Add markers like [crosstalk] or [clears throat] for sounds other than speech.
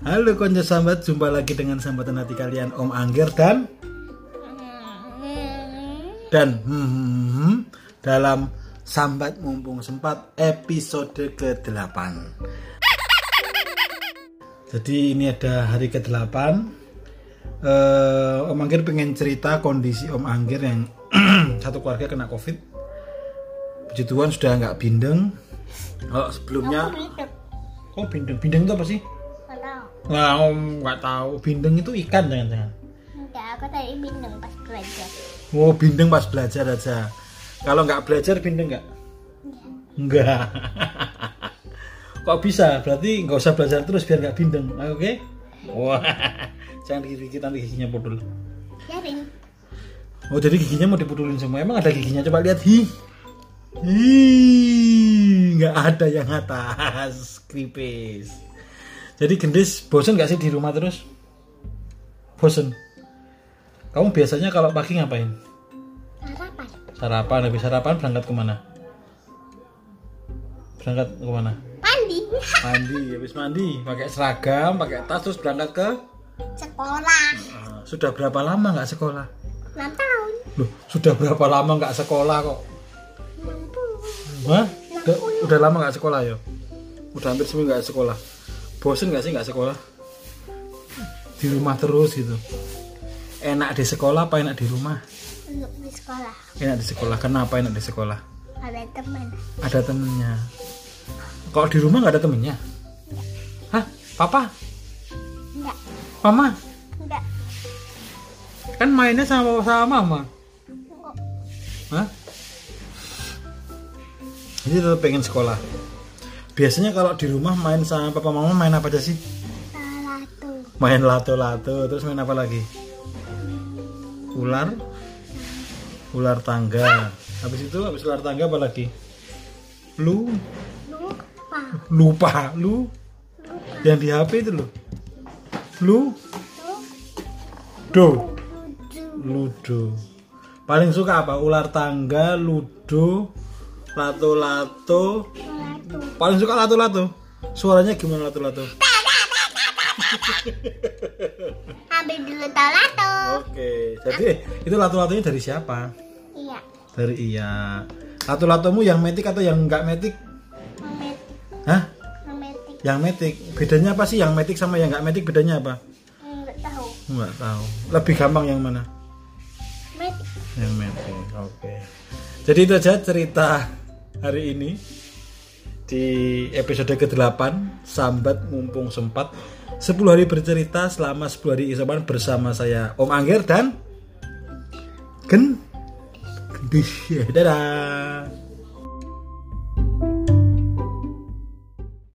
Halo konco sambat, jumpa lagi dengan sambatan hati kalian Om Angger dan dan hmm, dalam sambat mumpung sempat episode ke-8. Jadi ini ada hari ke-8. Eh, Om Angger pengen cerita kondisi Om Angger yang [clears throat] satu keluarga kena Covid. Puji Tuhan sudah nggak bindeng. Kalau sebelumnya Oh bindeng, bindeng itu apa sih? Nah, om nggak tahu. Bindeng itu ikan jangan-jangan. Enggak, aku tadi bindeng pas belajar. Oh, bindeng pas belajar aja. Kalau nggak belajar bindeng nggak? Enggak. [laughs] Kok bisa? Berarti nggak usah belajar terus biar nggak bindeng. Ah, Oke? Wah, [laughs] jangan dikit nanti giginya pudul. Jaring. Oh, jadi giginya mau dipudulin semua. Emang ada giginya? Coba lihat. Hi. Hi, nggak ada yang atas. [laughs] Kripis. Jadi gendis, bosen nggak sih di rumah terus? Bosen. Kamu biasanya kalau pagi ngapain? Sarapan. Sarapan, habis sarapan berangkat ke mana? Berangkat ke mana? Mandi. Mandi, habis mandi, pakai seragam, pakai tas terus berangkat ke. Sekolah. Ah, sudah berapa lama nggak sekolah? 6 tahun. Loh, sudah berapa lama nggak sekolah kok? Mampu. Hah? Udah, udah lama nggak sekolah ya? Udah hampir seminggu nggak sekolah. Bosen nggak sih nggak sekolah? Di rumah terus gitu. Enak di sekolah apa enak di rumah? Untuk di sekolah. Enak di sekolah. Kenapa enak di sekolah? Ada teman. Ada temennya. Kalau di rumah nggak ada temennya? Hah? Papa? Enggak. Mama? Enggak. Kan mainnya sama sama mama. Enggak. Hah? Jadi tetap pengen sekolah. Biasanya kalau di rumah main sama papa mama main apa aja sih? Tuh. Main lato-lato, terus main apa lagi? Ular? Ular tangga. Habis itu habis ular tangga apa lagi? Lu Lupa. lupa lu yang di HP itu lu. Lu do ludo. Paling suka apa? Ular tangga, ludo, lato-lato. Paling suka lato-lato. Suaranya gimana lato-lato? Ambil dulu talato. Oke, jadi itu lato-latonya dari siapa? Iya. Dari iya. Lato-latomu yang metik atau yang enggak metik? Memetik. Hah? Memetik. Yang metik. Bedanya apa sih yang metik sama yang enggak metik bedanya apa? Enggak tahu. Enggak tahu. Lebih gampang yang mana? Metik. Yang metik. Oke. Jadi itu aja cerita hari ini di episode ke-8 Sambat Mumpung Sempat 10 hari bercerita selama 10 hari isoman bersama saya Om Angger dan Gen Gendis. Dadah.